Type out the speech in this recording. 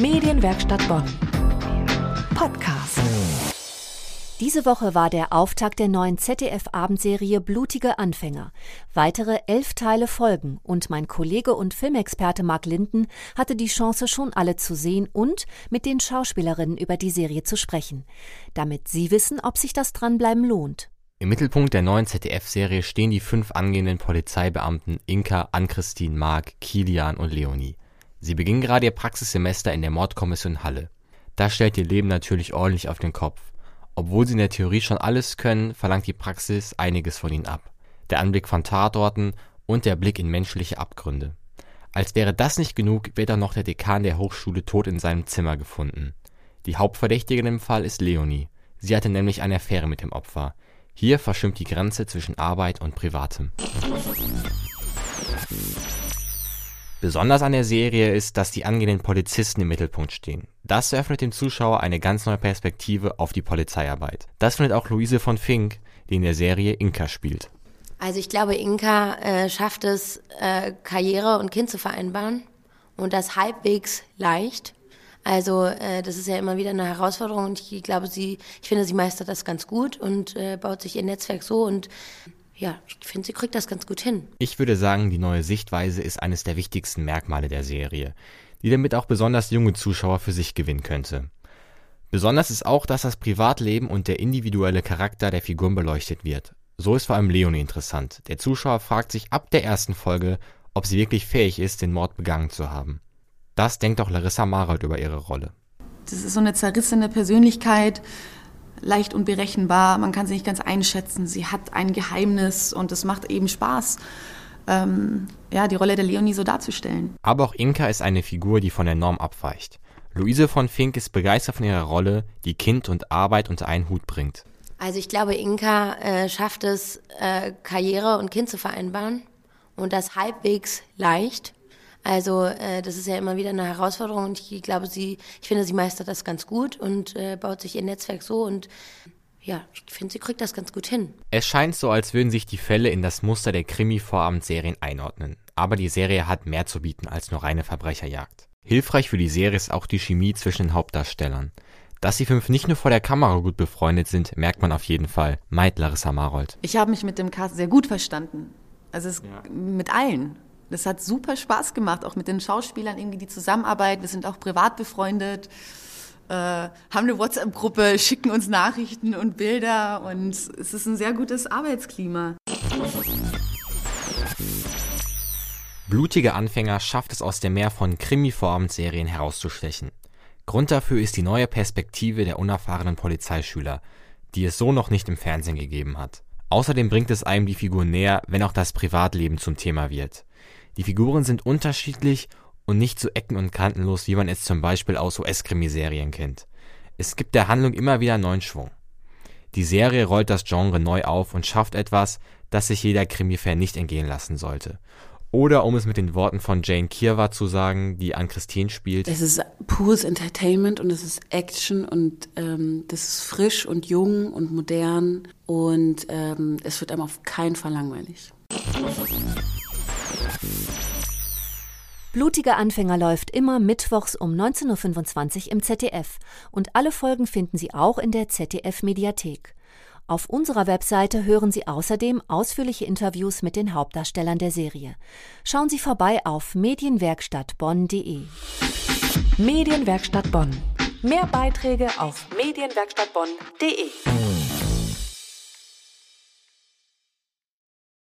Medienwerkstatt Bonn. Podcast. Diese Woche war der Auftakt der neuen ZDF-Abendserie Blutige Anfänger. Weitere elf Teile folgen und mein Kollege und Filmexperte Marc Linden hatte die Chance, schon alle zu sehen und mit den Schauspielerinnen über die Serie zu sprechen. Damit Sie wissen, ob sich das Dranbleiben lohnt. Im Mittelpunkt der neuen ZDF-Serie stehen die fünf angehenden Polizeibeamten Inka, Ann-Christine, Marc, Kilian und Leonie. Sie beginnen gerade ihr Praxissemester in der Mordkommission Halle. Das stellt ihr Leben natürlich ordentlich auf den Kopf. Obwohl sie in der Theorie schon alles können, verlangt die Praxis einiges von ihnen ab. Der Anblick von Tatorten und der Blick in menschliche Abgründe. Als wäre das nicht genug, wird auch noch der Dekan der Hochschule tot in seinem Zimmer gefunden. Die Hauptverdächtige im Fall ist Leonie. Sie hatte nämlich eine Affäre mit dem Opfer. Hier verschwimmt die Grenze zwischen Arbeit und Privatem. Besonders an der Serie ist, dass die angehenden Polizisten im Mittelpunkt stehen. Das eröffnet dem Zuschauer eine ganz neue Perspektive auf die Polizeiarbeit. Das findet auch Luise von Fink, die in der Serie Inka spielt. Also ich glaube, Inka äh, schafft es, äh, Karriere und Kind zu vereinbaren und das halbwegs leicht. Also äh, das ist ja immer wieder eine Herausforderung und ich glaube, sie, ich finde, sie meistert das ganz gut und äh, baut sich ihr Netzwerk so und ja, ich finde, sie kriegt das ganz gut hin. Ich würde sagen, die neue Sichtweise ist eines der wichtigsten Merkmale der Serie, die damit auch besonders junge Zuschauer für sich gewinnen könnte. Besonders ist auch, dass das Privatleben und der individuelle Charakter der Figuren beleuchtet wird. So ist vor allem Leonie interessant. Der Zuschauer fragt sich ab der ersten Folge, ob sie wirklich fähig ist, den Mord begangen zu haben. Das denkt auch Larissa Marold über ihre Rolle. Das ist so eine zerrissene Persönlichkeit, leicht unberechenbar, man kann sie nicht ganz einschätzen. Sie hat ein Geheimnis und es macht eben Spaß, ähm, ja, die Rolle der Leonie so darzustellen. Aber auch Inka ist eine Figur, die von der Norm abweicht. Luise von Fink ist begeistert von ihrer Rolle, die Kind und Arbeit unter einen Hut bringt. Also ich glaube, Inka äh, schafft es, äh, Karriere und Kind zu vereinbaren und das halbwegs leicht. Also äh, das ist ja immer wieder eine Herausforderung und ich glaube, sie, ich finde, sie meistert das ganz gut und äh, baut sich ihr Netzwerk so und ja, ich finde, sie kriegt das ganz gut hin. Es scheint so, als würden sich die Fälle in das Muster der Krimi-Vorabendserien einordnen. Aber die Serie hat mehr zu bieten als nur reine Verbrecherjagd. Hilfreich für die Serie ist auch die Chemie zwischen den Hauptdarstellern. Dass die fünf nicht nur vor der Kamera gut befreundet sind, merkt man auf jeden Fall. Meid Larissa Marold. Ich habe mich mit dem Cast sehr gut verstanden. Also es, ja. mit allen. Das hat super Spaß gemacht, auch mit den Schauspielern irgendwie die Zusammenarbeit. Wir sind auch privat befreundet, äh, haben eine WhatsApp-Gruppe, schicken uns Nachrichten und Bilder und es ist ein sehr gutes Arbeitsklima. Blutige Anfänger schafft es aus dem Meer von Krimi-Vorabendserien herauszustechen. Grund dafür ist die neue Perspektive der unerfahrenen Polizeischüler, die es so noch nicht im Fernsehen gegeben hat. Außerdem bringt es einem die Figur näher, wenn auch das Privatleben zum Thema wird. Die Figuren sind unterschiedlich und nicht so ecken- und kantenlos, wie man es zum Beispiel aus US-Krimiserien kennt. Es gibt der Handlung immer wieder neuen Schwung. Die Serie rollt das Genre neu auf und schafft etwas, das sich jeder Krimi-Fan nicht entgehen lassen sollte. Oder um es mit den Worten von Jane Kierwa zu sagen, die an Christine spielt. Es ist pures Entertainment und es ist Action und ähm, das ist frisch und jung und modern und ähm, es wird einem auf keinen Fall langweilig. Blutige Anfänger läuft immer mittwochs um 19.25 Uhr im ZDF und alle Folgen finden Sie auch in der ZDF Mediathek. Auf unserer Webseite hören Sie außerdem ausführliche Interviews mit den Hauptdarstellern der Serie. Schauen Sie vorbei auf medienwerkstattbonn.de. Medienwerkstatt Bonn. Mehr Beiträge auf medienwerkstattbonn.de.